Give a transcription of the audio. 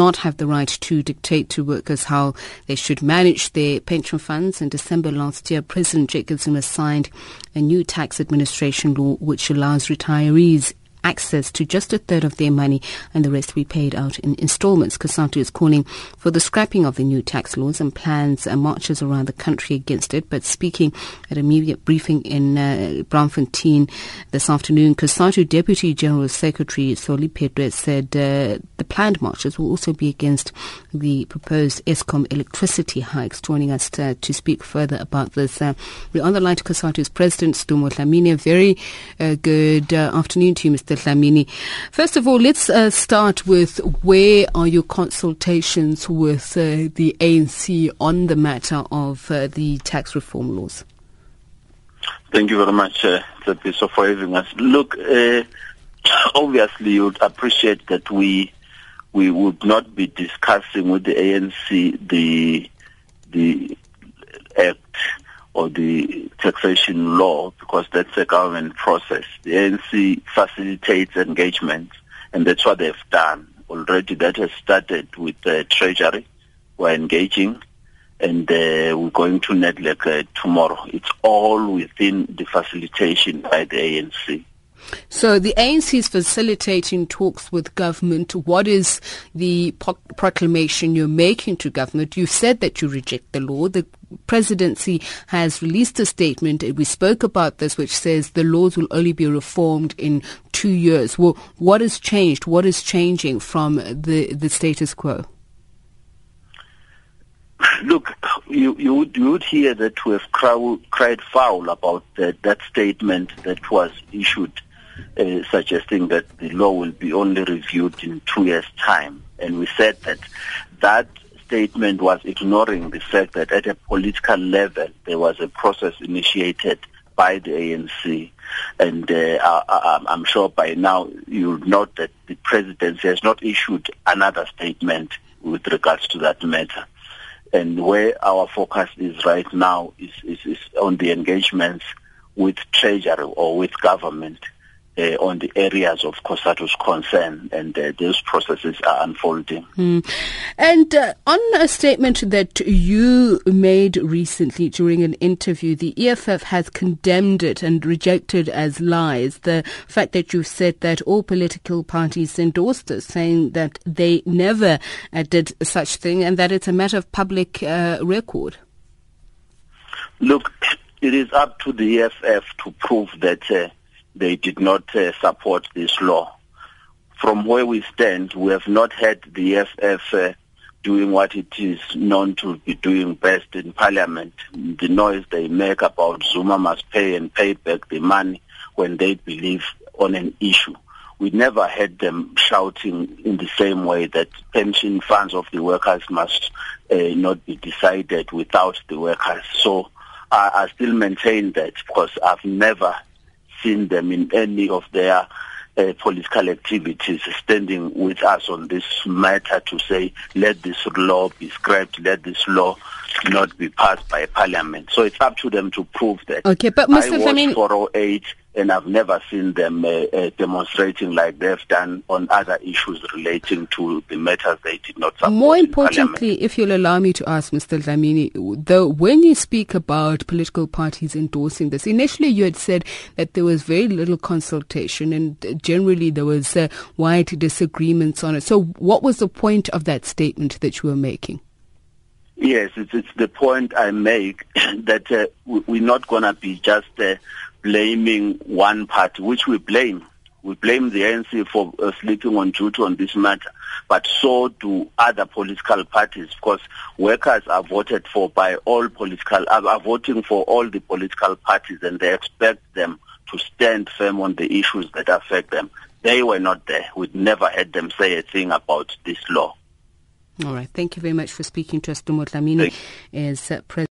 not have the right to dictate to workers how they should manage their pension funds. In December last year, President Jacob Zuma signed a new tax administration law which allows retirees access to just a third of their money and the rest we paid out in installments. COSATU is calling for the scrapping of the new tax laws and plans and marches around the country against it. But speaking at a media briefing in uh, this afternoon, COSATU Deputy General Secretary Solly Phetoe said uh, the planned marches will also be against the proposed Eskom electricity hikes. Joining us to, to speak further about this, uh, we're on the line to COSATU's President, Sdumo Dlamini. A very uh, good uh, afternoon to you, Mr. Mr. Dlamini. First of all, let's uh, start with where are your consultations with uh, the ANC on the matter of uh, the tax reform laws? Thank you very much, uh, for having us. Look, uh, obviously, you'd appreciate that we we would not be discussing with the ANC the the act or the taxation law because that's a government process. The ANC facilitates engagement and that's what they've done. Already that has started with the Treasury. We're engaging and uh, we're going to NEDLAC uh, tomorrow. It's all within the facilitation by the ANC. So the ANC is facilitating talks with government. What is the proclamation you're making to government? You've said that you reject the law. The presidency has released a statement. We spoke about this, which says the laws will only be reformed in two years. Well, what has changed? What is changing from the, the status quo? Look, you, you, would, you would hear that we have cried foul about that, that statement that was issued uh, suggesting that the law will be only reviewed in two years' time. And we said that that statement was ignoring the fact that at a political level there was a process initiated by the ANC. And uh, I, am sure by now you'll note that the presidency has not issued another statement with regards to that matter. And where our focus is right now is, is, is on the engagements with Treasury or with government uh, on the areas of COSATU's concern, and uh, those processes are unfolding. Mm. And uh, on a statement that you made recently during an interview, the EFF has condemned it and rejected as lies the fact that you said that all political parties endorsed this, saying that they never uh, did such thing and that it's a matter of public uh, record. Look, it is up to the EFF to prove that uh, they did not uh, support this law. From where we stand, we have not had the EFF uh, doing what it is known to be doing best in Parliament. The noise they make about Zuma must pay and pay back the money when they believe on an issue. We never had them shouting in the same way that pension funds of the workers must uh, not be decided without the workers. So I, I still maintain that because I've never seen them in any of their uh, political activities standing with us on this matter to say let this law be scrapped, let this law not be passed by parliament. So it's up to them to prove that. Okay, but Mr. I watched 408 and I've never seen them uh, uh, demonstrating like they've done on other issues relating to the matters they did not support. More importantly, if you'll allow me to ask Mr. Dlamini, though when you speak about political parties endorsing this, initially you had said that there was very little consultation and generally there was uh, wide disagreements on it. So what was the point of that statement that you were making? Yes, it's, it's the point I make that uh, we're not going to be just uh, blaming one party, which we blame. We blame the ANC for uh, sleeping on duty on this matter, but so do other political parties because workers are voted for by all political, are voting for all the political parties and they expect them to stand firm on the issues that affect them. They were not there. We'd never had them say a thing about this law. All right. Thank you very much for speaking to us, Dumo Dlamini, as uh, President.